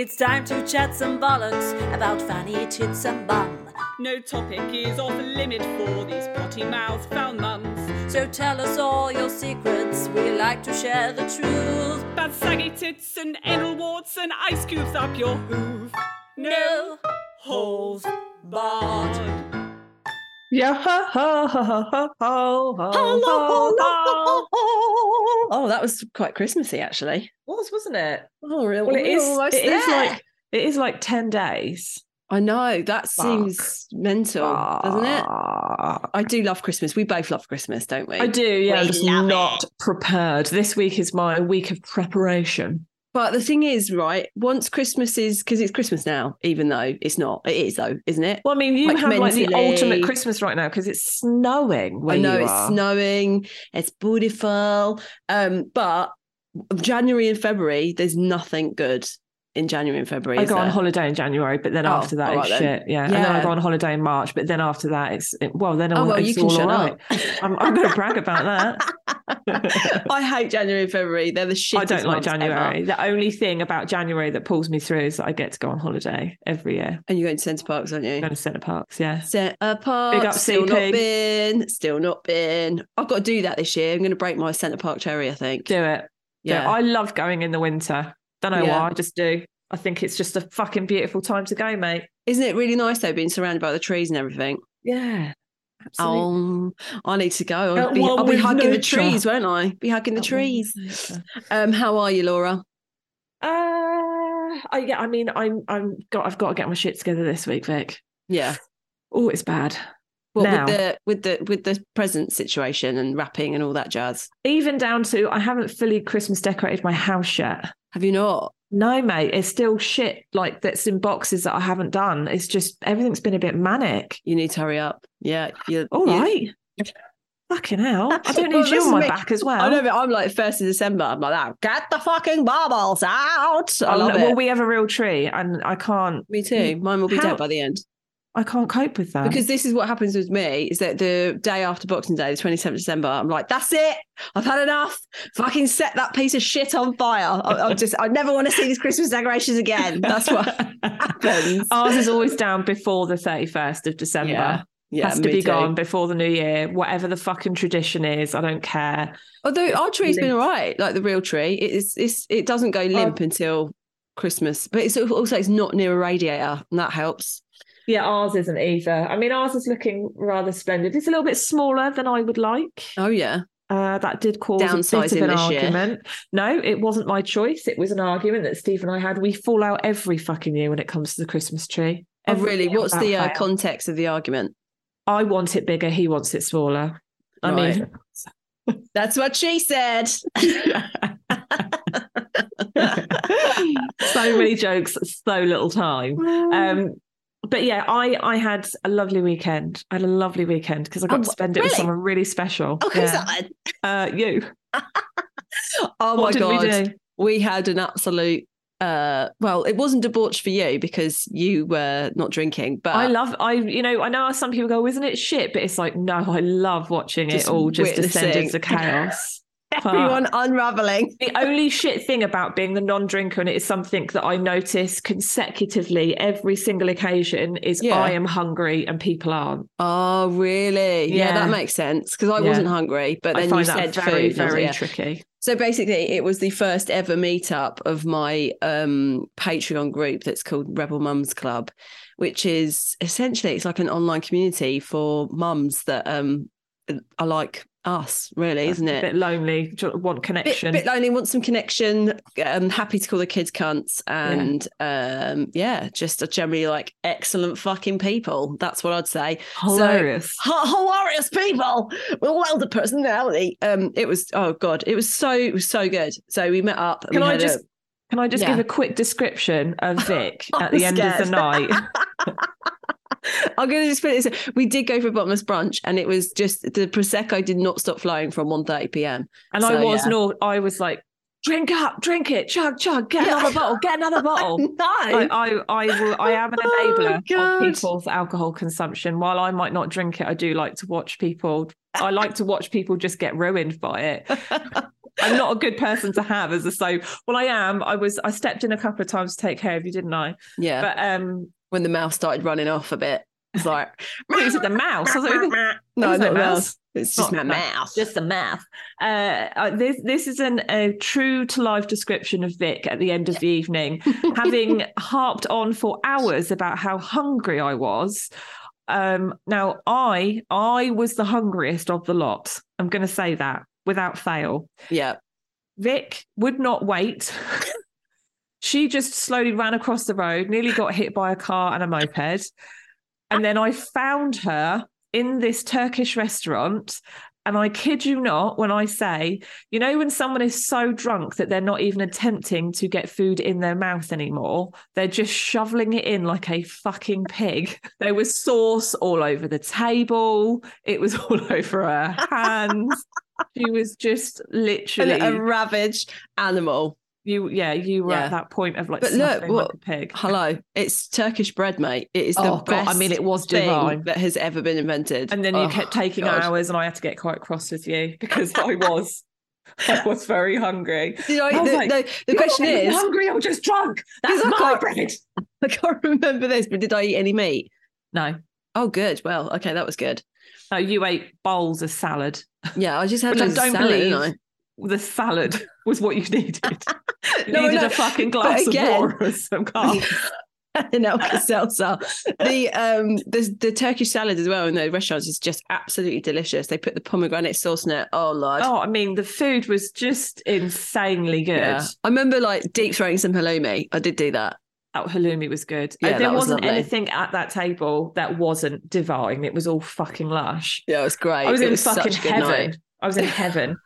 It's time to chat some bollocks about fanny tits and bum. No topic is off limit for these potty mouth foul mums. So tell us all your secrets, we like to share the truth. Bad saggy tits and anal warts and ice cubes up your hoof. No holes barred. Yeah. Oh, that was quite Christmassy, actually. It was, wasn't it? Oh, really? Well, it is. It there. is like it is like ten days. I know that Fuck. seems mental, Fuck. doesn't it? I do love Christmas. We both love Christmas, don't we? I do. Yeah, we I'm just not it. prepared. This week is my week of preparation. But the thing is, right? Once Christmas is because it's Christmas now, even though it's not. It is though, isn't it? Well, I mean, you Like have like the ultimate Christmas right now because it's snowing. Where I know it's are. snowing, it's beautiful. Um, but January and February, there's nothing good in January and February. I go on holiday in January, but then Oh, after that, it's then. shit. Yeah. and then I Yeah. go on holiday in March, but then after that, it's it, well, then Oh well, it's you can all shut all right. up. I'm, I'm going to brag about that. I hate January and February. They're the shit. I don't like January. The only thing about January that pulls me through is that I get to go on holiday every year. And you're going to Center Parcs, aren't you? Going to Center Parcs, yeah. Center Parcs. Big up still CP. not been. Still not been. I've got to do that this year. I'm going to break my Center Parc cherry. I think. Do it. Yeah. Yeah. I love going in the winter. Don't know Yeah. why, I just do. I think it's just a fucking beautiful time to go, mate. Isn't it really nice though, being surrounded by the trees and everything? Yeah. Absolutely. Oh, I need to go. I'll be, I'll be hugging the trees, won't I? Be hugging the At trees. Um, how are you, Laura? Uh, I, yeah, I mean, I'm, I'm got, I've got to get my shit together this week, Vic. Yeah. Oh, it's bad. What Now. with the with the with the present situation and wrapping and all that jazz? Even down to I haven't fully Christmas decorated my house yet. Have you not? No, mate, it's still shit like that's in boxes that I haven't done. It's just everything's been a bit manic. You need to hurry up. Yeah. You, All you- right. Fucking hell. I don't need Well, you on my me. back as well. I know, but I'm like first of December. I'm like that. Get the fucking bubbles out. I Oh, love no, Well, it. we have a real tree and I can't Me too. Mine will be How- dead by the end. I can't cope with that. Because this is what happens with me is that the day after Boxing Day, the 27th of December, I'm like, that's it. I've had enough. Fucking set that piece of shit on fire. I, I just, I never want to see these Christmas decorations again. That's what happens. Ours is always down before the 31st of December. Yeah. Yeah, Has to be too. gone before the new year. Whatever the fucking tradition is, I don't care. Although our tree's been limp. all right, like the real tree. It is, it's, it doesn't go limp until Christmas, but it's also it's not near a radiator, and that helps. Yeah, ours isn't either. I mean, ours is looking rather splendid. It's a little bit smaller than I would like. Oh yeah, Uh, that did cause a bit of an this year. argument. No, it wasn't my choice. It was an argument that Steve and I had. We fall out every fucking year when it comes to the Christmas tree. oh, really? What's the uh, context of the argument? I want it bigger. He wants it smaller. I mean, That's what she said. so many jokes, so little time. Um, but yeah, I I had a lovely weekend. I had a lovely weekend because I got Oh, to spend it with someone really special. Oh, who's Yeah. that? Uh, you. Oh what my god, we we had an absolute. Uh, well, it wasn't debauch for you because you were not drinking, but I love I you know I know some people go isn't it shit but it's like no I love watching Just it all just descend into chaos. everyone unraveling. The only shit thing about being the non-drinker, and it is something that I notice consecutively every single occasion, is Yeah. I am hungry and people aren't. Oh, really? Yeah, Yeah. that makes sense because I Yeah. wasn't hungry, but then you said very, food. was very tricky. So basically, it was the first ever meetup of my um, Patreon group that's called Rebel Mums Club, which is essentially it's like an online community for mums that um, are like us, really, isn't A it? bit lonely, want bit, connection. bit lonely, want some connection. Um, happy to call the kids cunts, and um, yeah, just are generally like excellent fucking people. That's what I'd say. Hilarious. So, h- hilarious people with of personality. Um, it was oh god, it was so it was so good. So we met up. And Can I had a- just Can I just Yeah. give a quick description of Vic at the end of the night? I'm going to just put it this. We did go for a bottomless brunch and it was just the Prosecco did not stop flowing from 1.30 p.m. And I was yeah. not, I was like, drink up, drink it, chug, chug, get another bottle, get another bottle. No. I, I, I, will, I am an Oh, enabler God. of people's alcohol consumption. While I might not drink it, I do like to watch people. I like to watch people just get ruined by it. I'm not a good person to have as a so. Well, I am. I was. I stepped in a couple of times to take care of you, didn't I? yeah. But um, when the mouse started running off a bit, it's like, maybe it's the mouse. I was like, no, no not mouse. mouse. It's just Not- my mouth. just the math. Uh, uh, this this is an, a true to life description of Vic at the end of the evening, having harped on for hours about how hungry I was. Um, now I I was the hungriest of the lot. I'm going to say that without fail. yeah. Vic would not wait. she just slowly ran across the road, nearly got hit by a car and a moped. And then I found her in this Turkish restaurant. And I kid you not when I say, you know, when someone is so drunk that they're not even attempting to get food in their mouth anymore, they're just shoveling it in like a fucking pig. There was sauce all over the table, it was all over her hands. She was just literally a ravaged animal. You. Yeah, you were Yeah. at that point of like But look, what- like a pig. Hello. It's Turkish bread, mate. It is the Oh, God, best I mean, it was divine. that has ever been invented. And then you Oh, kept taking God. hours, and I had to get quite cross with you because I was, I was very hungry. Did I, I was the, like, no, the question is, hungry or just drunk? That's I my can't- bread. I can't remember this, but did I eat any meat? No, Oh, good. Well, okay, that was good. no, you ate bowls of salad. Yeah, I just had Which I don't salad, believe- The salad was what you needed. You No, needed no, a fucking glass again- of water or some carbs. An Alka-Seltzer. The um the the Turkish salad as well in the restaurants is just absolutely delicious. They put the pomegranate sauce in it. Oh lord. Oh, I mean, the food was just insanely good. yeah. I remember like deep throating some halloumi. I did do that. Oh, halloumi was good. Yeah, there was wasn't lovely. anything at that table that wasn't divine. It was all fucking lush. Yeah, it was great. I was it in was fucking such a good heaven. night. I was in heaven.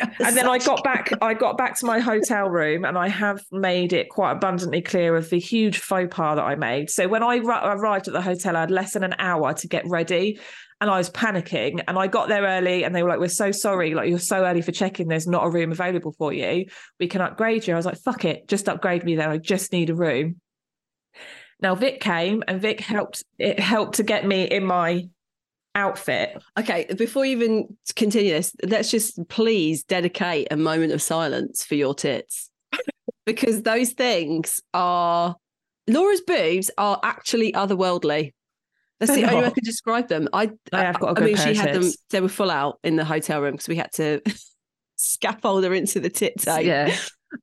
And then I got back. I got back to my hotel room, and I have made it quite abundantly clear of the huge faux pas that I made. So when I arrived at the hotel, I had less than an hour to get ready, and I was panicking. And I got there early, and they were like, "We're so sorry. Like you're so early for check-in. There's not a room available for you. We can upgrade you." I was like, "Fuck it, just upgrade me there. I just need a room." Now Vic came, and Vic helped. It helped to get me in my outfit. Okay, before you even continue this, let's just please dedicate a moment of silence for your tits. because those things are Laura's boobs are actually otherworldly. That's the only way I can describe them. I I have got a I good mean, she had them. They were full out in the hotel room because we had to scaffold her into the tit tape. Yeah.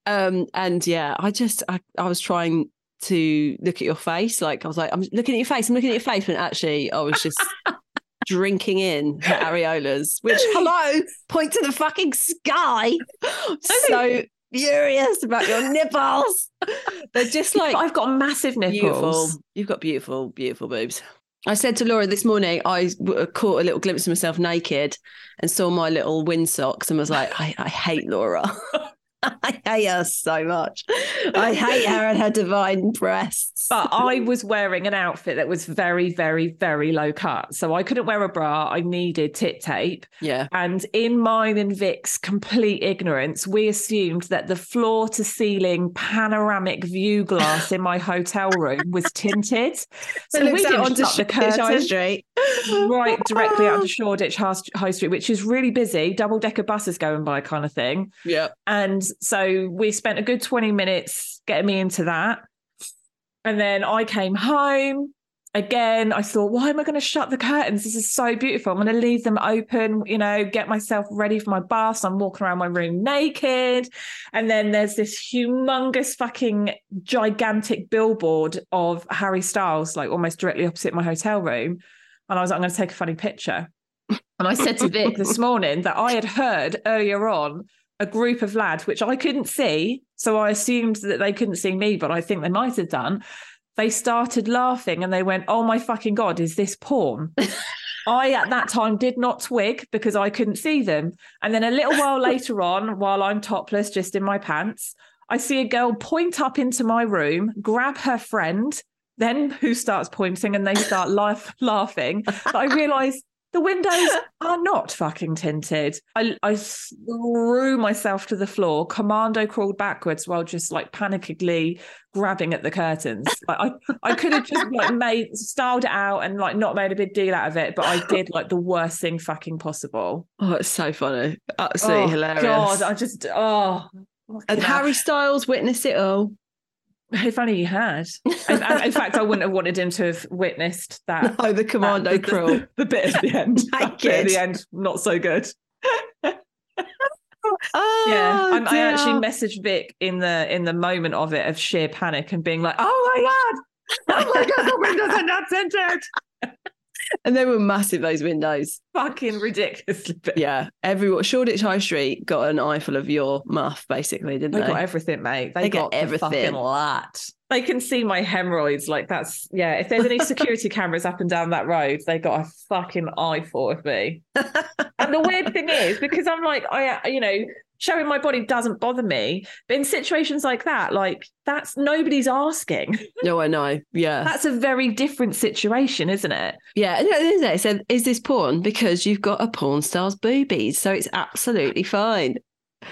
Um, and yeah, I just I, I was trying to look at your face. Like I was like, I'm looking at your face, I'm looking at your face, but actually I was just drinking in her areolas, which hello, point to the fucking sky. so furious about your nipples. They're just like I've got massive nipples. beautiful. You've got beautiful, beautiful boobs. I said to Laura this morning, I uh, caught a little glimpse of myself naked and saw my little wind socks and was like, I, I hate Laura. I hate her so much. I hate her and her divine breasts. But I was wearing an outfit that was very, very, very low cut. So I couldn't wear a bra. I needed tit tape. yeah. And in mine and Vic's complete ignorance, we assumed that the floor to ceiling panoramic view glass in my hotel room was tinted. So we didn't onto shut the Shoreditch High curtain Street. right directly out to Shoreditch High High Street, which is really busy, double decker buses going by kind of thing. Yeah. And so we spent a good 20 minutes getting me into that. And then I came home. Again, I thought, why am I going to shut the curtains? This is so beautiful. I'm going to leave them open, you know, get myself ready for my bath. So I'm walking around my room naked. And then there's this humongous fucking gigantic billboard of Harry Styles, like almost directly opposite my hotel room. And I was like, I'm going to take a funny picture. And I said to Vic this morning that I had heard earlier on a group of lads, which I couldn't see. So I assumed that they couldn't see me, but I think they might have done. They started laughing and they went, Oh my fucking God, is this porn? I at that time did not twig because I couldn't see them. And then a little while later on, while I'm topless, just in my pants, I see a girl point up into my room, grab her friend, then who starts pointing and they start laugh, laughing. But I realise the windows are not fucking tinted. I, I threw myself to the floor, commando crawled backwards while just like panickedly grabbing at the curtains. Like, I, I could have just like made styled it out and like not made a big deal out of it, but I did like the worst thing fucking possible. Oh, it's so funny. Absolutely oh, hilarious. God, I just oh. and. Harry Styles witnessed it all. If only he had. In, in fact, I wouldn't have wanted him to have witnessed that. Oh, the commando the, crawl. The, the bit at the end. that bit at the end, not so good. Oh, yeah, I'm, I actually messaged Vic in the in the moment of it of sheer panic and being like, "Oh my god, oh my god, the windows are not tinted." And they were massive, those windows. Fucking ridiculously big. Yeah. Everyone, Shoreditch High Street got an eyeful of your muff, basically, didn't They they? got everything, mate. They, They got get everything. fucking lot. They can see my hemorrhoids. Like that's yeah. If there's any security cameras up and down that road, they got a fucking eye for of me. and the weird thing is because I'm like I, you know, showing my body doesn't bother me, but in situations like that, like that's nobody's asking. no, I know. Yeah. That's a very different situation, isn't it? Yeah. No, isn't it? Said, is this porn? Because you've got a porn star's boobies. So it's absolutely fine.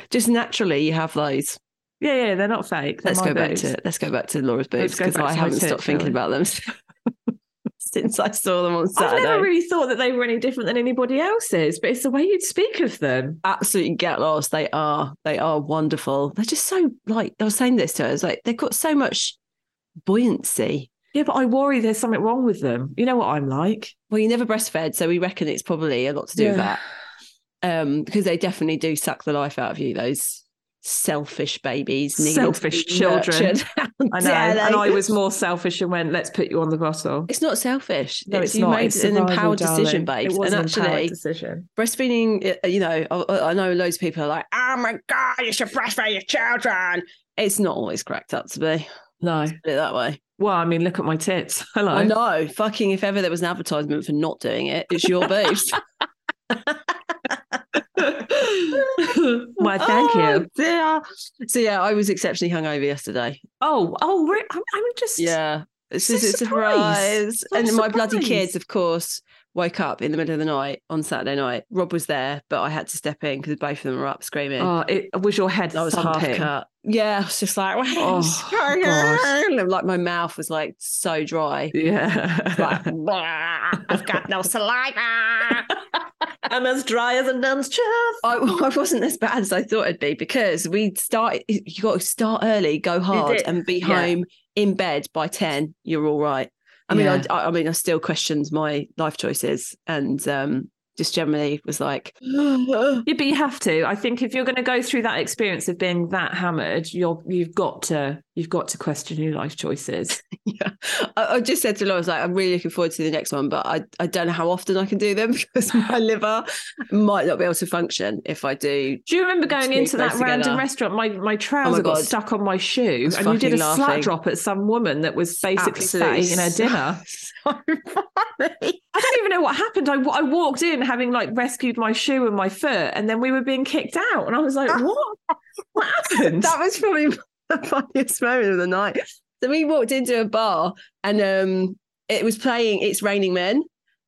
Just naturally, you have those. Yeah, yeah, they're not fake. They're Let's go back to let's go back to Laura's boobs because I haven't stopped thinking about them since I saw them on Saturday. I've never really thought that they were any different than anybody else's, but it's the way you'd speak of them. absolutely get lost. They are. They are wonderful. They're just so like I was saying this to us. Like they've got so much buoyancy. Yeah, but I worry there's something wrong with them. You know what I'm like. Well, you never breastfed, so we reckon it's probably a lot to do with that. Um, because they definitely do suck the life out of you. Those selfish babies, Selfish children. I know. And? I was more selfish and went, let's put you on the bottle. It's not selfish. No, it's, you not. made It's an empowered decision, darling. babes. It was and an empowered actually, decision. breastfeeding, uh, you know, I, I know loads of people are like, oh my God, you should breastfeed your children. It's not always cracked up to be, No. put it that way. Well, I mean, look at my tits. Hello. I know. Fucking if ever there was an advertisement for not doing it, it's your boobs. Why, thank Oh, you. dear. So yeah, I was exceptionally hungover yesterday. Oh, oh, I'm, I'm just. Yeah. It's a surprise. So and my bloody kids, of course, woke up in the middle of the night on Saturday night. Rob was there, but I had to step in because both of them were up screaming. Oh, it was your head I was half cut. Yeah, I was just like, Oh, like my mouth was like so dry. Yeah. Like, I've got no saliva. I'm as dry as a nun's chaff. I, I wasn't as bad as I thought it'd be because we started. You got to start early, go hard, and be Yeah. home in bed by ten. You're all right. I mean, Yeah. I, I mean, I still questioned my life choices, and um, just generally was like, Yeah, but you have to. I think if you're going to go through that experience of being that hammered, you're you've got to you've got to question your life choices. yeah. I, I just said to Laura, I was like, I'm really looking forward to the next one, but I, I don't know how often I can do them because my liver might not be able to function if I do. Do you remember going into that close random restaurant? My my oh trouser got stuck on my shoe, and you did a slut drop at some woman that was basically Absolutely in her dinner. So funny. I don't even know what happened. I, I walked in having like rescued my shoe and my foot, and then we were being kicked out, and I was like, "What? What happened?" that was probably the funniest moment of the night. So we walked into a bar and um it was playing It's Raining Men.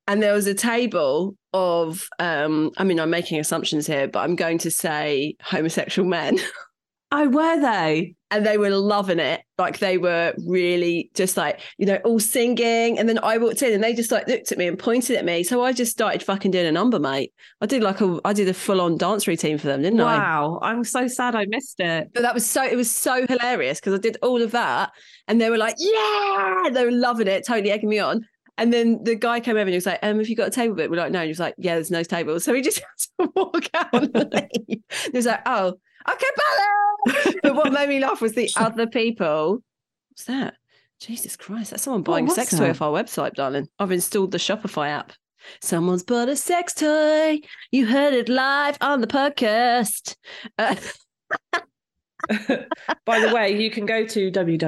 And there was a table of um, I mean, I'm making assumptions here, but I'm going to say homosexual men. oh, were they? And they were loving it. Like they were really just like, you know, all singing. And then I walked in and they just like looked at me and pointed at me. So I just started fucking doing a number, mate. I did like a I did a full on dance routine for them, didn't I? Wow, I'm so sad I missed it. But that was so it was so hilarious because I did all of that and they were like, yeah, they were loving it, totally egging me on. And then the guy came over and he was like, um, have you got a table bit? We're like, no. And he was like, yeah, there's no table. So we just had to walk out and leave. He was like, oh, okay, but what made me laugh was the other people. What's that? Jesus Christ, that's someone buying a sex toy off our website, darling. I've installed the Shopify app. Someone's bought a sex toy. You heard it live on the podcast. Uh, By the way, you can go to Other way.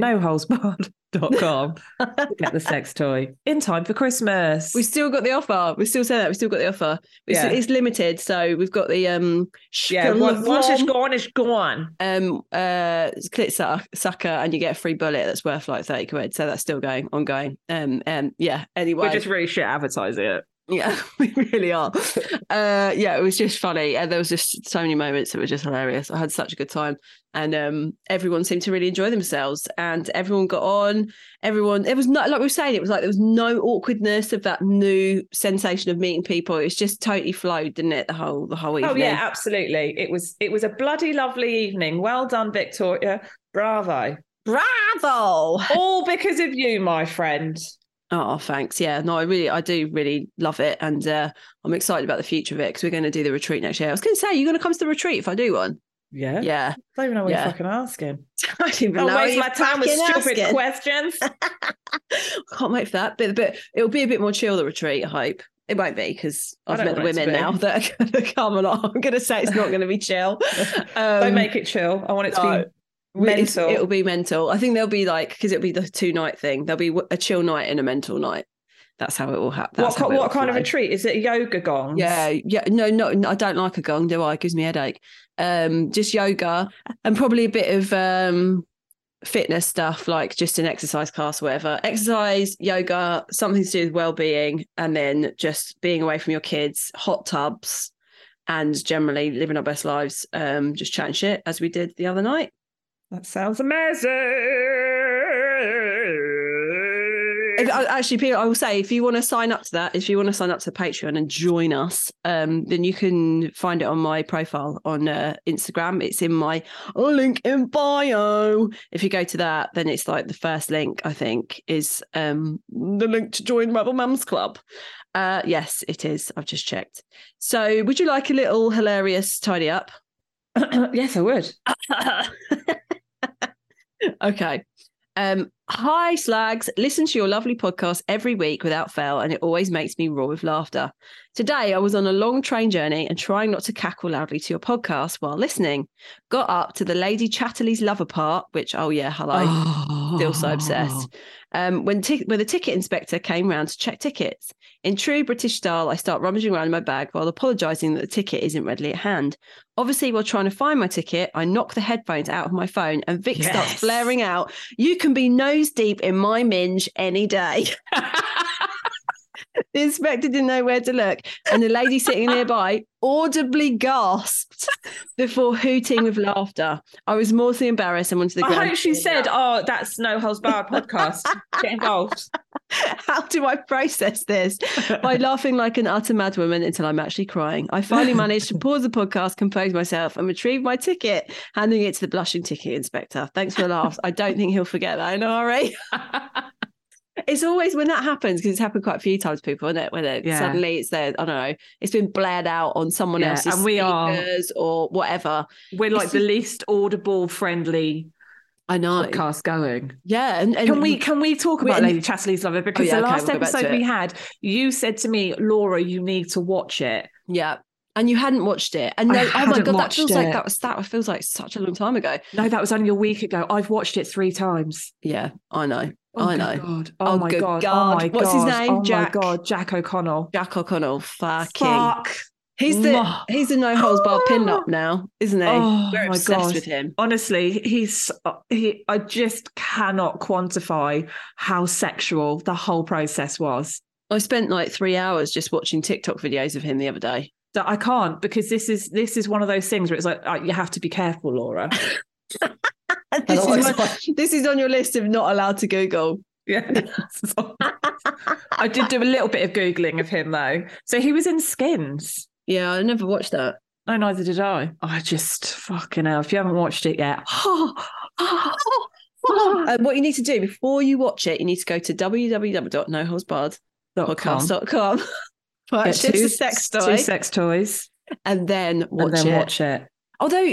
www.noholesbarred. Get the sex toy in time for Christmas. We still got the offer. We still say that. We still got the offer. It's, Yeah. it's limited, so we've got the um. yeah, once, once it's gone, it's gone. um uh clit sucker and you get a free bullet that's worth like 30 quid so that's still going ongoing um um yeah anyway We're just really shit advertising it. Yeah we really are uh yeah it was just funny and there was just so many moments that were just hilarious i had such a good time and um everyone seemed to really enjoy themselves and everyone got on everyone it was not like we were saying it was like there was no awkwardness of that new sensation of meeting people it was just totally flowed didn't it the whole the whole evening Oh yeah, absolutely. It was it was a bloody lovely evening. Well done, Victoria. Bravo. bravo All because of you, my friend. Oh, thanks. Yeah, no, I really, I do really love it, and uh, I'm excited about the future of it because we're going to do the retreat next year. I was going to say, you're going to come to the retreat if I do one. Yeah. Yeah, I Don't even know what Yeah. you're fucking asking. I don't even I'll know. waste my time with stupid asking. questions. Can't wait for that. But but it'll be a bit more chill. The retreat, I hope. It won't be because I've met the want it to women now that are going to come along. I'm going to say it's not going to be chill. Um, Don't make it chill. I want it to no. be mental. It'll be mental. I think there'll be like because it'll be the two night thing. There'll be a chill night and a mental night. That's how it will happen. what, what kind of retreat? Is it yoga gongs? Yeah, yeah. No, no, no, I don't like a gong, do I? It gives me headache. Um, just yoga and probably a bit of um fitness stuff, like just an exercise class, or whatever. Exercise, yoga, something to do with well-being, and then just being away from your kids, hot tubs, and generally living our best lives. Um, just chatting shit as we did the other night. That sounds amazing. Actually, Peter, I will say if you want to sign up to that, if you want to sign up to Patreon and join us, um, then you can find it on my profile on uh, Instagram. It's in my link in bio. If you go to that, then it's like the first link, I think, is um, the link to join Rebel Mums Club. Uh, yes, it is. I've just checked. So, would you like a little hilarious tidy up? yes, I would. okay. Um, hi, slags. Listen to your lovely podcast every week without fail, and it always makes me roar with laughter. Today, I was on a long train journey and trying not to cackle loudly to your podcast while listening. Got up to the Lady Chatterley's lover part, which, oh, yeah, hello. Still so obsessed. Um, when, ti- when the ticket inspector came round to check tickets. In true British style, I start rummaging around in my bag while apologising that the ticket isn't readily at hand. Obviously, while trying to find my ticket, I knock the headphones out of my phone and Vic starts Yes. blaring out, You can be nose deep in my minge any day. the inspector didn't know where to look, and the lady sitting nearby audibly gasped before hooting with laughter. I was mortally embarrassed and went to the I ground. hope she said, "Oh, that's No Holes Barred podcast. Get involved." How do I process this? By laughing like an utter madwoman until I'm actually crying. I finally managed to pause the podcast, compose myself, and retrieve my ticket, handing it to the blushing ticket inspector. Thanks for the laughs. I don't think he'll forget that in a hurry. It's always when that happens because it's happened quite a few times, people, isn't it? When it, Yeah. suddenly it's there, I don't know, it's been blared out on someone Yeah, else's and we are- speakers or whatever. We're like It's the just- least audible friendly I know. podcast going. Yeah, and, and Can we can we talk about Lady Chatterley's Lover? Because oh, yeah, the okay, last we'll back to episode we had, you said to me, Laura, you need to watch it. Yeah. And you hadn't watched it, and no, oh my god, that feels like that was that feels like such a long time ago. No, that was only a week ago. I've watched it three times. Yeah, I know. Oh, I know. God. Oh, Oh, my god. God. Oh my god. What's his name? Oh Jack? my god, Jack O'Connell. Jack O'Connell, fucking. Fuck. He's the Mwah. he's the no holes barred pin up now, isn't he? Oh We're my obsessed God. with him. Honestly, he's he. I just cannot quantify how sexual the whole process was. I spent like three hours just watching TikTok videos of him the other day. That I can't because this is this is one of those things where it's like uh, you have to be careful, Laura. This is, my- this is on your list of not allowed to Google. Yeah. I did do a little bit of Googling of him though. So he was in Skins. Yeah, I never watched that. No, neither did I. I just fucking hell. If you haven't watched it yet, ah, ah, ah. Uh, what you need to do before you watch it, you need to go to www.noholesbarred.podcast.com, Get purchase two a sex two toy, sex toys, and then watch and then it. watch it. Although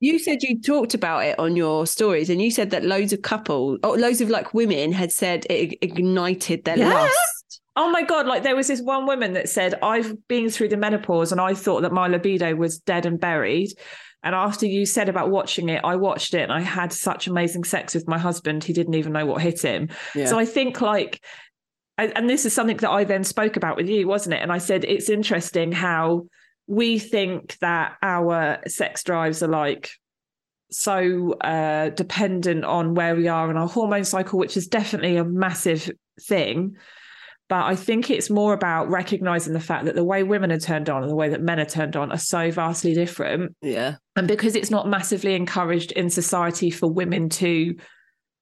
you said you talked about it on your stories, and you said that loads of couples, or loads of like women had said it ignited their Yeah. lust. Oh my god! Like there was this one woman that said, "I've been through the menopause, and I thought that my libido was dead and buried." And after you said about watching it, I watched it and I had such amazing sex with my husband. He didn't even know what hit him. Yeah. So I think like, and this is something that I then spoke about with you, wasn't it? And I said it's interesting how we think that our sex drives are like so uh, dependent on where we are in our hormone cycle, which is definitely a massive thing. But I think it's more about recognizing the fact that the way women are turned on and the way that men are turned on are so vastly different. yeah. And because it's not massively encouraged in society for women to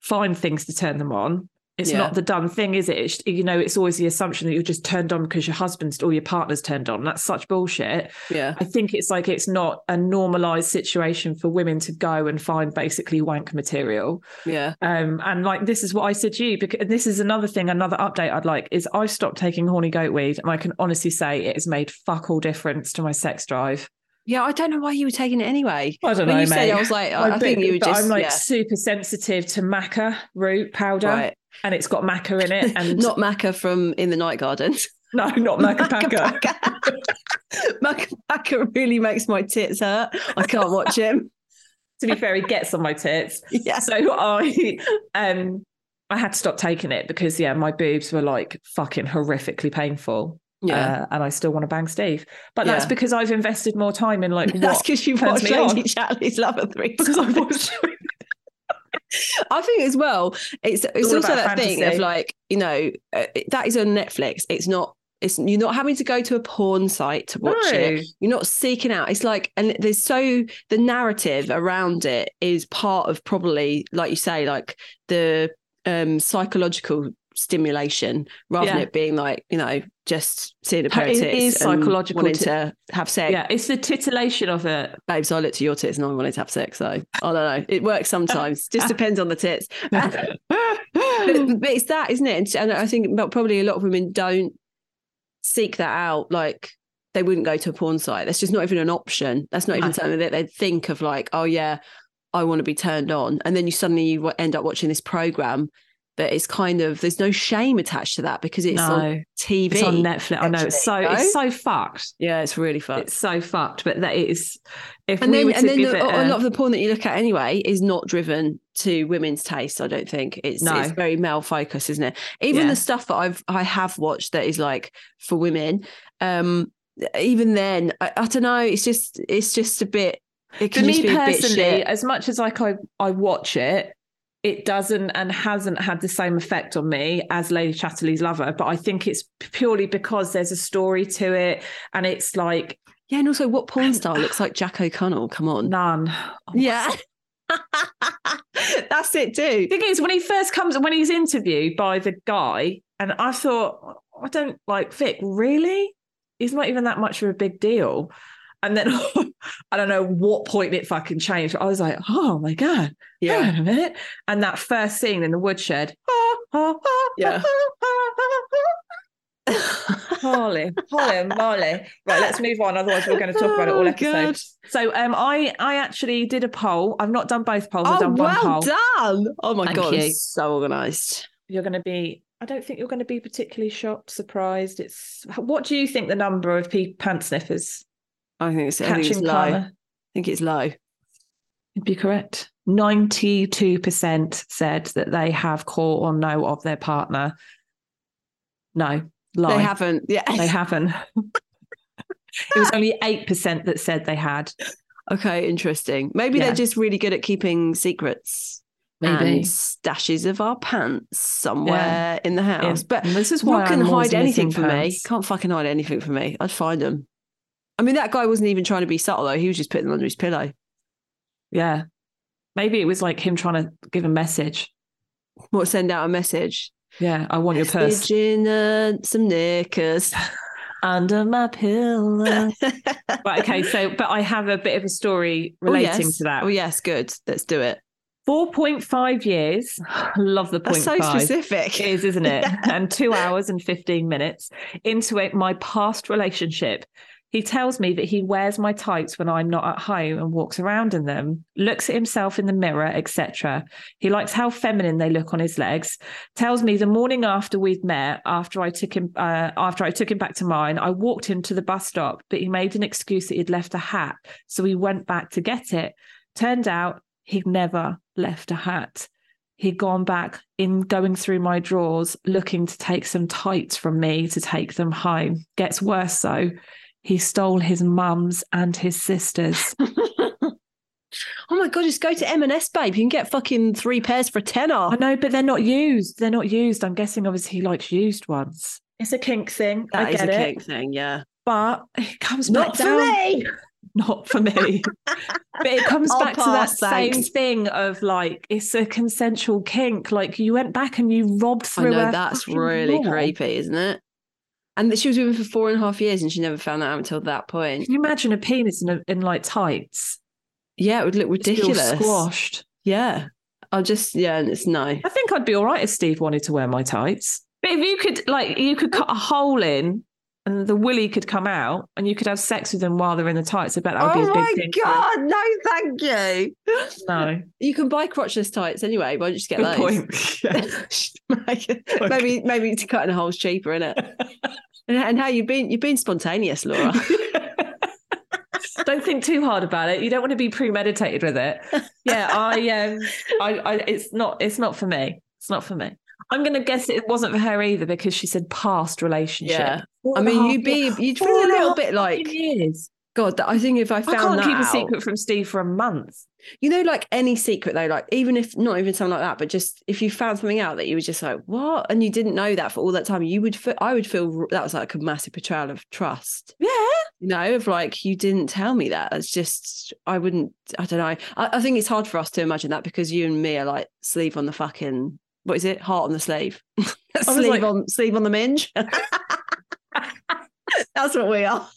find things to turn them on, it's Yeah. not the done thing, is it? It's, you know, it's always the assumption that you're just turned on because your husband's or your partner's turned on. That's such bullshit. Yeah. I think it's like it's not a normalized situation for women to go and find basically wank material. Yeah. Um, and like this is what I said to you because this is another thing, another update I'd like is I've stopped taking horny goat weed, and I can honestly say it has made fuck all difference to my sex drive. Yeah. I don't know why you were taking it anyway. I don't when know, you said it. I was like, I, I'm think you were just I'm like yeah. super sensitive to maca root powder, right. And it's got maca in it, and Not Makka from In the Night Garden. no, not Makka Pakka. Macca Macca really makes my tits hurt. I can't watch him. to be fair, he gets on my tits. Yeah. So I um I had to stop taking it because yeah, my boobs were like fucking horrifically painful. Yeah. Uh, and I still want to bang Steve. But that's because I've invested more time in like That's because you've watched Lady on. Chatterley's Lover three because I times. watched I think as well, it's it's all also that thing of like you know uh, that is on Netflix. It's not. It's you're not having to go to a porn site to watch No. it. You're not seeking out. It's like and there's so the narrative around it is part of probably like you say like the um psychological stimulation rather than it being like you know just seeing a pair of tits is psychological wanting ti- to have sex. Yeah, it's the titillation of it. Babes, I looked at your tits and I wanted to have sex. So I don't know. It works sometimes. Just depends on the tits. but, but it's that, isn't it? And, I think probably a lot of women don't seek that out. Like they wouldn't go to a porn site. That's just not even an option. That's not even something that they'd think of. Like, oh yeah, I want to be turned on. And then you suddenly you end up watching this program. But it's kind of there's no shame attached to that because it's on TV. it's on Netflix. I know it's so actually, it's so fucked. Yeah, it's really fucked. It's so fucked. But that is if and we then were to and then give the, it a, a, lot of the porn that you look at anyway is not driven to women's taste i don't think it's No. it's very male focused isn't it even Yeah. the stuff that i've i have watched that is like for women um even then i, I don't know it's just it's just a bit it for me personally, as much as like I, I watch it, it doesn't and hasn't had the same effect on me as Lady Chatterley's lover. But I think it's purely because there's a story to it, and it's like yeah and also what porn star looks like jack o'connell come on none. Oh, yeah that's it too The thing is, when he first comes, when he's interviewed by the guy, and I thought, I don't like Vic, really? He's not even that much of a big deal. And then I don't know what point it fucking changed. I was like, oh my God, yeah Hang on a minute. And that first scene in the woodshed. Yeah. Holy, holy moly. Right, let's move on. Otherwise, we're going to talk about it all Oh, episode. So um I I actually did a poll. I've not done both polls, I've oh done one well poll. done oh my Thank god you. So organized You're gonna be I don't think you're going to be particularly shocked, surprised. It's what do you think the number of pe- pant sniffers i think it's, I think it's catching low i think it's low You'd be correct. Ninety-two percent said that they have caught or know of their partner. No, lie. they haven't yeah They haven't. it was only eight percent that said they had. Okay, interesting. Maybe Yeah. they're just really good at keeping secrets and stashes of our pants somewhere in the house. But And this is why can I'm always hide anything from me? Can't fucking hide anything from me. I'd find them. I mean, that guy wasn't even trying to be subtle though. He was just putting them under his pillow. Yeah, maybe it was like him trying to give a message. What send out a message? Yeah, I want your purse in uh, some knickers. under my pillow. right, okay. So, but I have a bit of a story Oh, relating yes. to that. Oh yes, good. Let's do it. Four point five years. Love the That's point so five. specific. It is, isn't it? And two hours and 15 minutes into it, my past relationship He tells me that he wears my tights when I'm not at home and walks around in them, looks at himself in the mirror, etc. He likes how feminine they look on his legs. Tells me the morning after we'd met, after I took him uh, after I took him back to mine, I walked him to the bus stop, but he made an excuse that he'd left a hat, so he went back to get it. Turned out he'd never left a hat. He'd gone back in going through my drawers, looking to take some tights from me to take them home. Gets worse though. He stole his mum's and his sister's. Oh my god, just go to M&S, babe. You can get fucking three pairs for a tenner. I know, but they're not used. They're not used. I'm guessing obviously he likes used ones. It's a kink thing. I That is get a it. kink thing, yeah. But it comes Not back for down. me. Not for me. but it comes I'll back to that pass, same thing of like it's a consensual kink. Like you went back and you robbed through. I know her that's really drawer. creepy, isn't it? And she was with him for four and a half years and she never found that out until that point. Can you imagine a penis in, a, in like tights? Yeah, it would look ridiculous. squashed. Yeah. I'll just yeah, and it's no. I think I'd be all right if Steve wanted to wear my tights. But if you could, like, you could cut a hole in and the willy could come out and you could have sex with them while they're in the tights, I bet that would be oh a big my thing. for- god, no, thank you. No. You can buy crotchless tights anyway, but just get Good those. point. Yeah. Maybe maybe to cutting a hole's cheaper, isn't it? and, and how you've been you've been spontaneous, Laura. don't think too hard about it. You don't want to be premeditated with it. Yeah, I um I, I it's not it's not for me. It's not for me. I'm gonna guess it wasn't for her either because she said past relationship. Yeah. Four I mean, you'd be you'd feel a little bit like years. God. I think if I found I found can't that keep a secret from Steve for a month. You know, like any secret though, like even if not even something like that, but just if you found something out that you were just like, what, and you didn't know that for all that time, you would feel, I would feel that was like a massive betrayal of trust. Yeah. You know, of like you didn't tell me that. That's just I wouldn't. I don't know. I, I think it's hard for us to imagine that because you and me are like sleeve on the fucking what is it? Heart on the sleeve. sleeve like- on sleeve on the minge. That's what we are.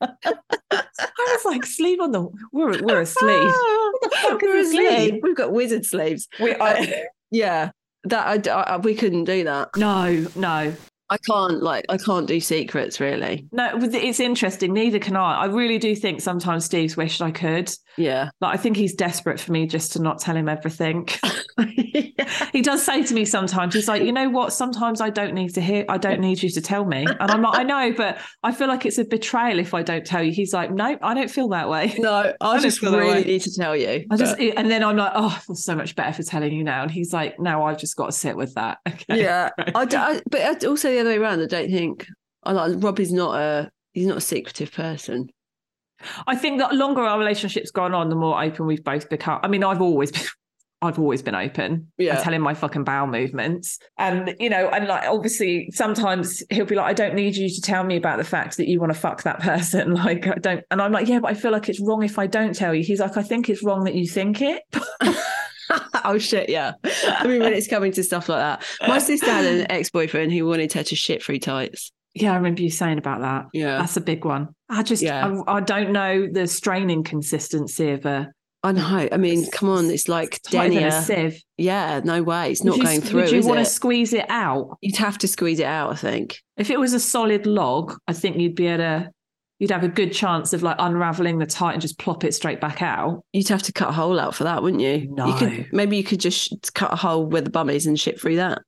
I was like, sleeve on the we're we're asleep. the fuck is We're a a sleeve? sleeve. We've got wizard sleeves. We I- uh, Yeah, that I, I- we couldn't do that. No, no. I can't like I can't do secrets really. No, it's interesting. Neither can I. I really do think sometimes Steve's wished I could. Yeah. Like, I think he's desperate for me just to not tell him everything. he does say to me sometimes, he's like, you know what? Sometimes I don't need to hear, I don't need you to tell me. And I'm like, I know, but I feel like it's a betrayal if I don't tell you. He's like, no, I don't feel that way. no, I, I just just feel that really need to tell you. I just, but- and then I'm like, oh, I feel so much better for telling you now. And he's like, no, I've just got to sit with that. Okay. yeah. I, I- but also the other way around. I don't think I like Rob is not a he's not a secretive person. I think that longer our relationship's gone on, the more open we've both become. I mean, I've always been. I've always been open. Yeah. I tell him my fucking bowel movements. And, you know, and like, obviously, sometimes he'll be like, I don't need you to tell me about the fact that you want to fuck that person. Like, I don't. And I'm like, yeah, but I feel like it's wrong if I don't tell you. He's like, I think it's wrong that you think it. oh shit, yeah. I mean, when it's coming to stuff like that, my sister had an ex boyfriend who wanted her to shit through tights. yeah, I remember you saying about that. Yeah, That's a big one. I just, Yeah. I, I don't know the straining consistency of a I know. I mean, come on, it's like than a sieve. Yeah, no way, it's not you- going through. Would you want it? to squeeze it out? You'd have to squeeze it out. I think. If it was a solid log, I think you'd be able to, you'd have a good chance of like unraveling the tight and just plop it straight back out. You'd have to cut a hole out for that, wouldn't you? You No. could maybe you could just cut a hole where the bum is and shit through that.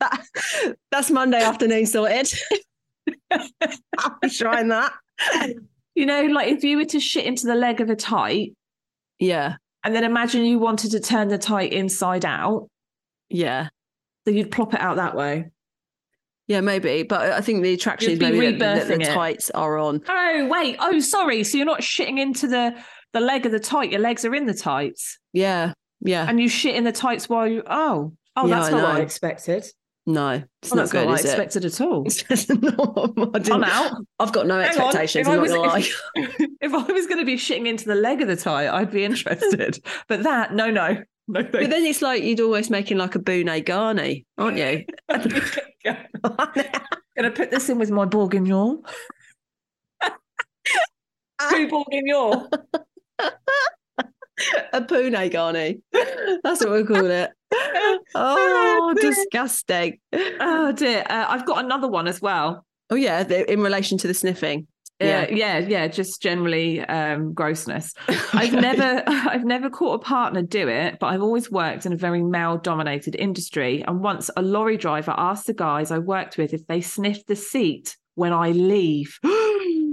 That- That's Monday afternoon sorted. I'll be trying that. You know, like if you were to shit into the leg of a tight, Yeah, and then imagine you wanted to turn the tight inside out, yeah, So you'd plop it out that way. Yeah, maybe. But I think the attraction is be maybe that, that the tights are on. Oh, wait. Oh, sorry. So you're not shitting into the, the leg of the tight. Your legs are in the tights. Yeah, yeah. And you shit in the tights while you, oh, oh, Yeah, that's I not what I expected. No, it's Oh, not good, not what I is it? expected at all. It's not- I I'm didn't- out. I've got no Hang on, expectations. if I I'm not was- if- if I was going to be shitting into the leg of the tie, I'd be interested. but that, no, no, no. But then it's like you'd always making like a Boone Garni, aren't you? Gonna put this in with my bourguignon. Two bourguignon. a Pune Garni. That's what we call it. Oh, disgusting. Oh dear. Uh, I've got another one as well. Oh yeah, in relation to the sniffing. Yeah, yeah, yeah. Just generally um, grossness. I've never, I've never caught a partner do it, but I've always worked in a very male-dominated industry. And once a lorry driver asked the guys I worked with if they sniffed the seat when I leave.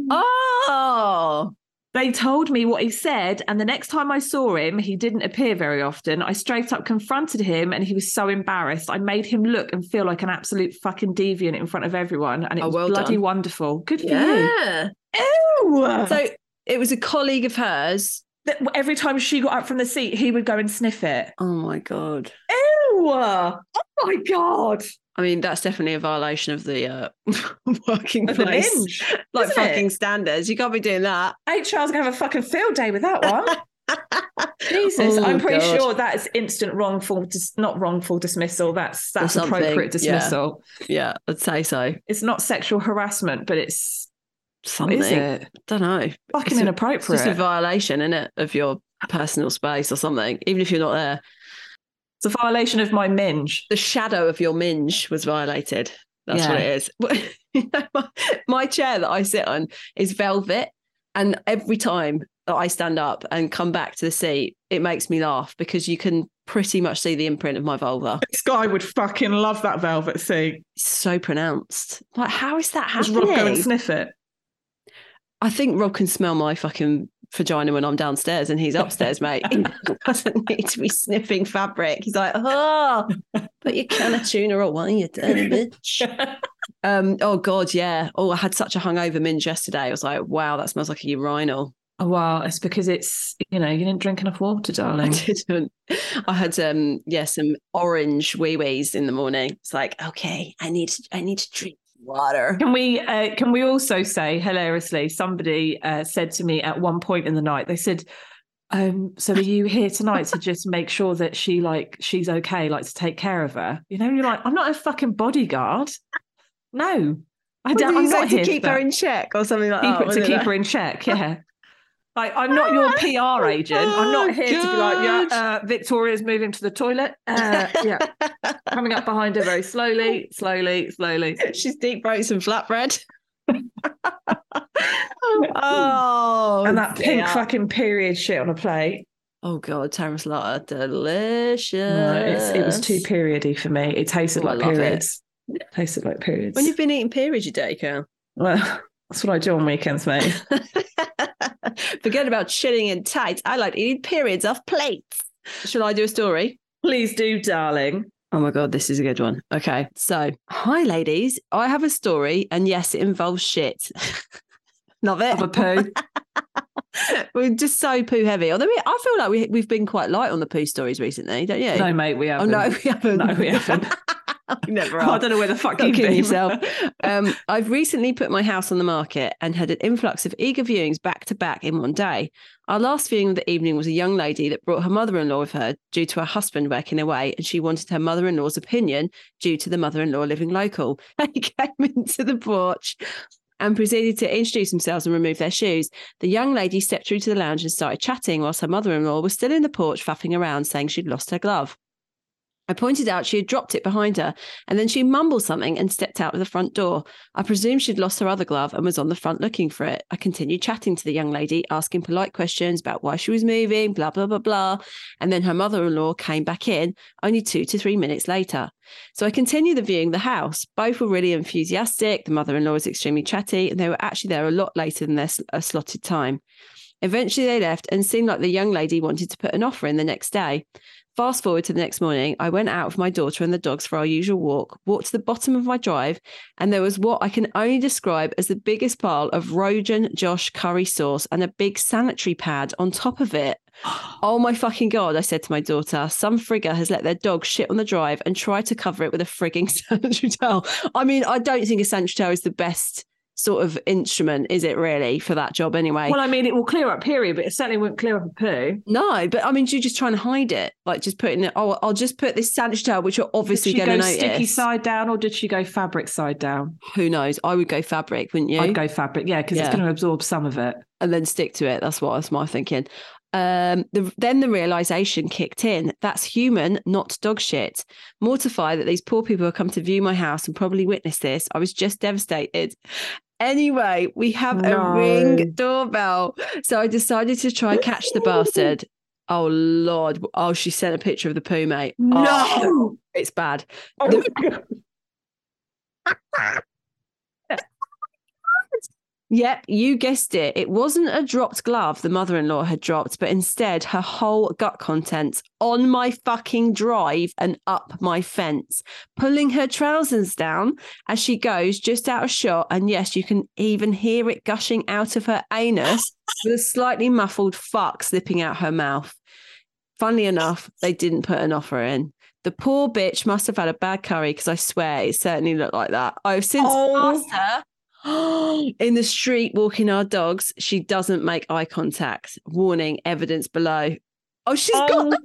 Oh, They told me what he said, and the next time I saw him, he didn't appear very often. I straight up confronted him, and he was so embarrassed. I made him look and feel like an absolute fucking deviant in front of everyone, and it Oh, was well bloody done. wonderful. Good for you. yeah. Ew. So it was a colleague of hers. that every time she got up from the seat, he would go and sniff it. Oh my god. Ew! Oh my god! I mean, that's definitely a violation of the uh, working Of the place, like isn't it? fucking standards. You can't be doing that. HR's gonna have a fucking field day with that one. Jesus, Oh, I'm pretty God. sure that's instant wrongful, dis- not wrongful dismissal. That's that's appropriate dismissal. Yeah, I'd say so. It's not sexual harassment, but it's what Something. is it? Don't know. Fucking It's a- It's just a inappropriate. violation, isn't it, of your personal space or something? Even if you're not there, It's a violation of my minge. the shadow of your minge was violated. That's Yeah. what it is. You know, my, my chair that I sit on is velvet, and every time that I stand up and come back to the seat, it makes me laugh because you can pretty much see the imprint of my vulva. This guy would fucking love that velvet seat. It's so pronounced. Like, how is that happening? Does happening? Rob go and sniff it? I think Rob can smell my fucking vagina when I'm downstairs and he's upstairs, mate. He doesn't need to be sniffing fabric. He's like, oh, put your can of tuna away, you dirty bitch. Um, oh god, yeah. Oh, I had such a hungover minge yesterday. I was like, wow, that smells like a urinal. Oh, well, it's because it's you know you didn't drink enough water, I darling. didn't. I had um, yeah, some orange wee wees in the morning. It's like, okay, I need to, I need to drink water. Can we uh, can we also say hilariously? Somebody uh, said to me at one point in the night. They said, um, "So are you here tonight to just make sure that she like she's okay, like to take care of her?" You know, you're like, "I'm not a fucking bodyguard. No, I don't. I'm not to here keep for her in check or something like keep that. to keep it? her in check. Yeah." Like, I'm not your PR agent. I'm not here to be like, yeah, uh, Victoria's moving to the toilet. Uh, yeah, coming up behind her very slowly, slowly, slowly. She's deep throat some flatbread. oh, and that pink dear. fucking period shit on a plate. Oh god, taramasalata, delicious. No, it's, it was too periody for me. It tasted Oh, like love it. periods. Tasted like periods. When you've been eating period, you day, Cal. well, that's what I do on weekends, mate. Forget about chilling in tights. I like eating periods off plates. Shall I do a story? Please do, darling. Oh my god, this is a good one. Okay, so hi, ladies. I have a story, and yes, it involves shit. Love it. Of a poo. We're just so poo heavy. Although we, I feel like we, we've been quite light on the poo stories recently, don't you? no, mate, we oh haven't. no, we haven't. No, we haven't. we never I don't know where the fuck you've been. yourself. Um, I've recently put my house on the market and had an influx of eager viewings back to back in one day. Our last viewing of the evening was a young lady that brought her mother in law with her due to her husband working away, and she wanted her mother in law's opinion due to the mother in law living local. They came into the porch and proceeded to introduce themselves and remove their shoes. The young lady stepped through to the lounge and started chatting whilst her mother in law was still in the porch faffing around saying she'd lost her glove. I pointed out she had dropped it behind her, and then she mumbled something and stepped out of the front door. I presumed she'd lost her other glove and was on the front looking for it. I continued chatting to the young lady, asking polite questions about why she was moving, blah, blah, blah, blah. And then her mother in law came back in only two to three minutes later. So I continued the viewing the house. Both were really enthusiastic. The mother in law was extremely chatty, and they were actually there a lot later than their sl- uh, slotted time. Eventually, they left and seemed like the young lady wanted to put an offer in the next day. Fast forward to the next morning, I went out with my daughter and the dogs for our usual walk, walked to the bottom of my drive, and there was what I can only describe as the biggest pile of Rogan Josh curry sauce and a big sanitary pad on top of it. Oh my fucking God, I said to my daughter, some frigger has let their dog shit on the drive and tried to cover it with a frigging sanitary towel. I mean, I don't think a sanitary towel is the best sort of instrument, is it really, for that job anyway? Well, I mean, it will clear up period, but it certainly won't clear up a poo. No, but I mean, you're just trying to hide it, like just putting it. Oh, I'll just put this sanitary towel, which you're obviously going to notice. sticky side down or did she go fabric side down? Who knows? I would go fabric, wouldn't you? I'd go fabric, yeah, because Yeah. it's going to absorb some of it. and then stick to it. That's what that's my thinking. Um, the, then the realization kicked in. That's human, not dog shit. Mortified that these poor people have come to view my house and probably witness this, I was just devastated. Anyway, we have No. a ring doorbell. So I decided to try and catch the bastard. Oh Lord. Oh, she sent a picture of the poo, mate. Oh, No. it's bad. Oh The-. Yep, you guessed it. It wasn't a dropped glove the mother in law had dropped, but instead her whole gut contents on my fucking drive and up my fence, pulling her trousers down as she goes just out of shot. And yes, you can even hear it gushing out of her anus with a slightly muffled fuck slipping out her mouth. Funnily enough, they didn't put an offer in. The poor bitch must have had a bad curry because I swear it certainly looked like that. I've since Oh. asked her in the street walking our dogs. She doesn't make eye contact. Warning, evidence below. Oh, she's got um, Oh. the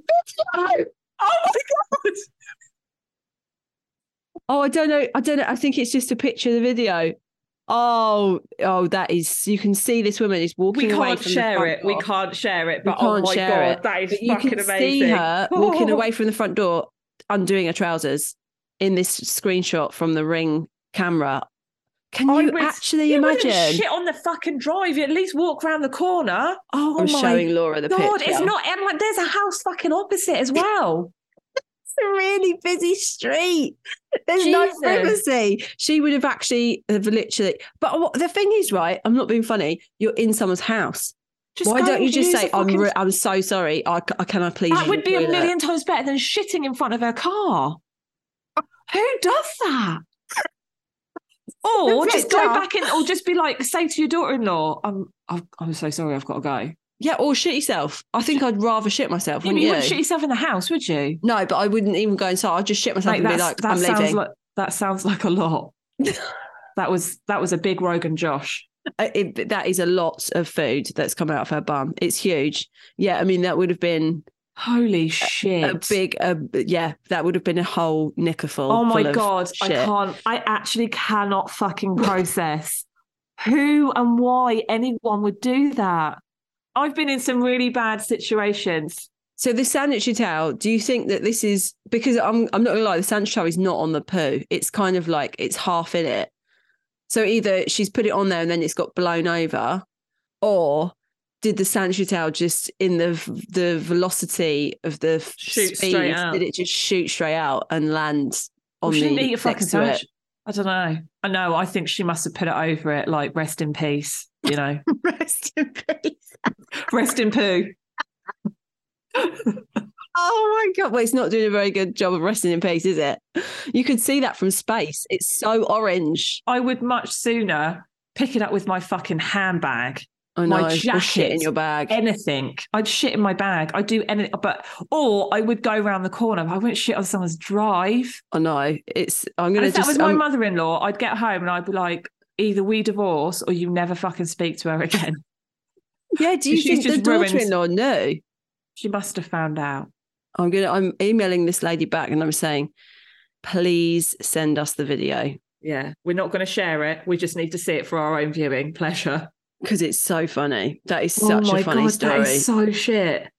video. Oh my God. Oh, I don't know. I don't know. I think it's just a picture of the video. Oh, oh, that is. You can see this woman is walking away. We can't share it. We can't share it. We But oh can't my share God, it. that is But you fucking can amazing. see her walking away from the front door, undoing her trousers in this screenshot from the ring camera. Can I you would- actually You imagine? shit on the fucking drive. You at least walk around the corner. Oh, oh I'm my showing Laura the God, picture. it's not. And like, there's a house fucking opposite as well. It's a really busy street. There's no privacy. She would have actually have literally. But what, the thing is, right? I'm not being funny. You're in someone's house. Just Why don't you just say, "I'm fucking- re- I'm so sorry. I can I please?" That would be a toilet?" million times better than shitting in front of her car. Who does that? Or just go back in, or just be like, say to your daughter-in-law, "I'm, I'm, I'm so sorry, I've got to go." Yeah, or shit yourself. I think I'd rather shit myself. You, Wouldn't you? wouldn't shit yourself in the house, would you? No, but I wouldn't even go inside. I'd just shit myself Like, and be like, that "I'm sounds leaving." like that sounds like a lot. that was that was a big Rogan Josh. Uh, it, that is a lot of food that's come out of her bum. It's huge. Yeah, I mean that would have been Holy shit! a big. Uh, yeah, that would have been a whole knickerful. Oh my god, I can't. I actually cannot fucking process who and why anyone would do that. I've been in some really bad situations. So the sanitary towel, do you think that this is because I'm I'm not gonna lie, the sanitary towel is not on the poo. It's kind of like it's half in it. So either she's put it on there and then it's got blown over, or did the sanitary towel just in the the velocity of the Shoot speed, out. did it just shoot straight out and land on Well, the eat fucking to sandwich. it? I don't know. I know. I think she must have put it over it, like rest in peace. You know, Rest in peace. rest in poo. Oh my god! Well, it's not doing a very good job of resting in peace, is it? You could see that from space. It's so orange. I would much sooner pick it up with my fucking handbag I know. My or shit in your bag. anything. I'd shit in my bag. I'd do anything, but or I would go around the corner. I wouldn't shit on someone's drive. I know. It's. I'm gonna if that just. was my um, mother-in-law, I'd get home and I'd be like, either we divorce or you never fucking speak to her again. yeah. Do you think the ruined- daughter-in-law knew? she must have found out. I'm gonna. I'm emailing this lady back, and I'm saying, please send us the video Yeah, we're not going to share it. We just need to see it for our own viewing pleasure. Because it's so funny. That is oh such my a funny god, story. that is so shit.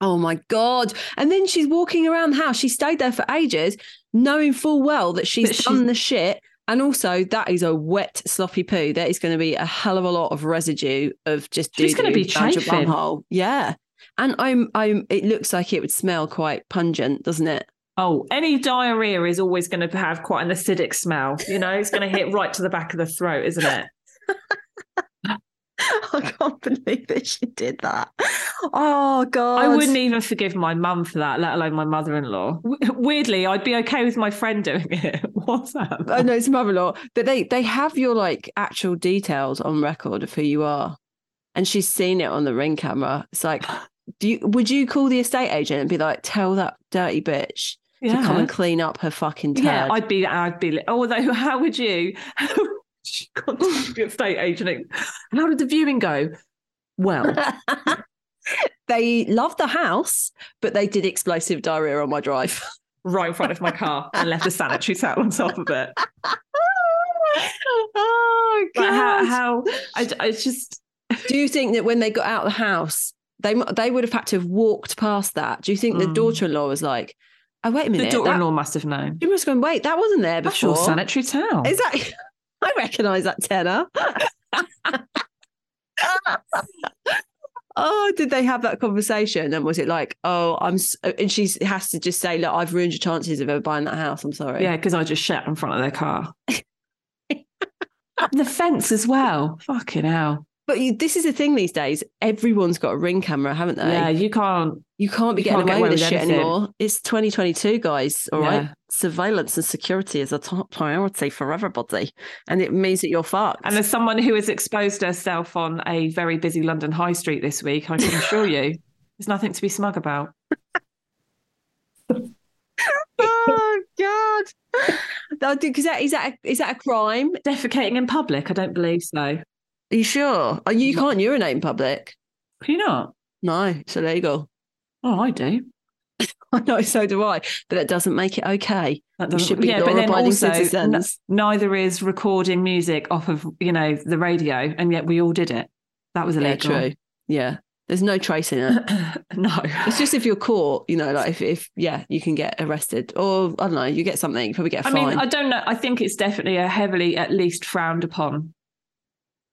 Oh my god! And then she's walking around the house. She stayed there for ages, knowing full well that she's That she's- done the shit. And also, that is a wet, sloppy poo. There is going to be a hell of a lot of residue of just She's gonna be down your chafing. bumhole. Yeah, and I'm, I'm. It looks like it would smell quite pungent, doesn't it? Oh, any diarrhea is always going to have quite an acidic smell. You know, it's going to hit right to the back of the throat, isn't it? I can't believe that she did that. Oh god! I wouldn't even forgive my mum for that, let alone my mother-in-law. W- weirdly, I'd be okay with my friend doing it. What's that? I know oh, it's mother-in-law, but they they have your like actual details on record of who you are, and she's seen it on the ring camera. It's like, do you would you call the estate agent and be like, tell that dirty bitch to come and clean up her fucking turd? Yeah, I'd be, I'd be. Although, how would you? She contacted the estate agent. How did the viewing go? Well, they loved the house, but they did explosive diarrhea on my drive. right in front of my car and left a sanitary towel on top of it. oh god! But how? How? I, I just. Do you think that when they got out of the house, they they would have had to have walked past that? Do you think the Mm. daughter-in-law was like, "Oh wait a The minute, daughter-in-law that- must have known. She must have gone, wait, that wasn't there That's before. your sanitary towel. Is that I recognise that tenor. oh, did they have that conversation? And was it like, oh, I'm, uh, and she has to just say, look, I've ruined your chances of ever buying that house. I'm sorry. Yeah, because I just shat in front of their car. Up the fence as well. Fucking hell. But you, this is the thing these days. Everyone's got a ring camera, haven't they? Yeah, you can't. You can't be You getting can't get away away with this shit anymore. It's 2022, guys. All right. Yeah. Surveillance and security is a top priority for everybody. And it means that you're fucked. And as someone who has exposed herself on a very busy London high street this week, I can assure you, there's nothing to be smug about. oh, God. Because that, is, that a, is that a crime? Defecating in public, I don't believe so. Are you sure? Oh, you can't urinate in public. Can you not? No, it's illegal. Oh, I do. I know, so do I. But that doesn't make it okay. That should be yeah, but then also, n- citizens. neither is recording music off of, you know, the radio, and yet we all did it. That was Yeah, illegal. true. Yeah. There's no trace in it. no. It's just if you're caught, you know, like if, if yeah, you can get arrested or I don't know, you get something, you probably get a I fine. mean, I don't know. I think it's definitely a heavily, at least, frowned upon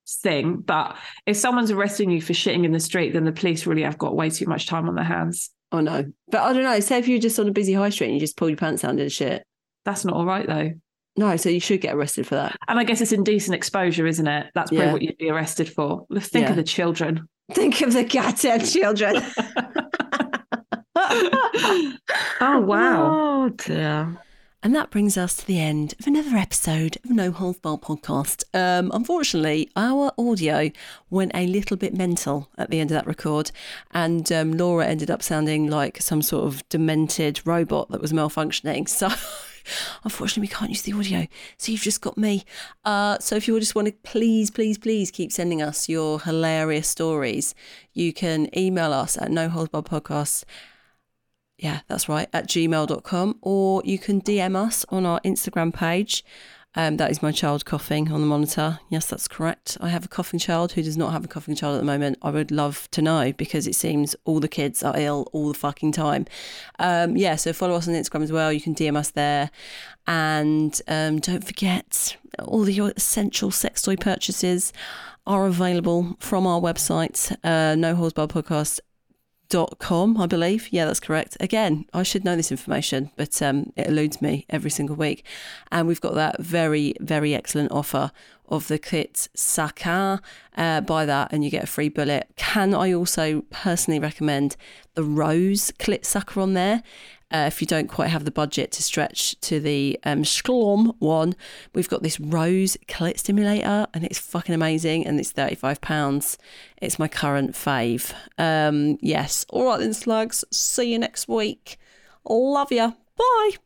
thing. But if someone's arresting you for shitting in the street, then the police really have got way too much time on their hands. oh no. But I don't know. Say if you're just on a busy high street and you just pull your pants down and did shit. That's not all right, though. No, so you should get arrested for that. And I guess it's indecent exposure, isn't it? That's probably Yeah. what you'd be arrested for. Think Yeah. of the children. Think of the goddamn children. Oh, wow. Oh dear. And that brings us to the end of another episode of No Holes Barred podcast. Um, unfortunately, our audio went a little bit mental at the end of that record, and um, Laura ended up sounding like some sort of demented robot that was malfunctioning. So. Unfortunately, we can't use the audio, so you've just got me. Uh, so, if you just want to please, please, please keep sending us your hilarious stories, you can email us at no holes barred podcast yeah, that's right, at gmail.com. Or you can DM us on our Instagram page. Um, that is my child coughing on the monitor. Yes, that's correct. I have a coughing child who does not have a coughing child at the moment. I would love to know because it seems all the kids are ill all the fucking time. Um, yeah, so follow us on Instagram as well. You can DM us there. And um, don't forget, all the, essential sex toy purchases are available from our website, uh, No Podcast dot com i believe. Yeah that's correct. Again i should know this information but um it eludes me every single week. And we've got that very very excellent offer of the kit saka uh, buy that and you get a free bullet. Can i also personally recommend the rose clit sucker on there uh, if you don't quite have the budget to stretch to the um, one, we've got this rose clit stimulator and it's fucking amazing and it's £35. It's my current fave. Um, yes. All right then, slugs. See you next week. Love ya. Bye.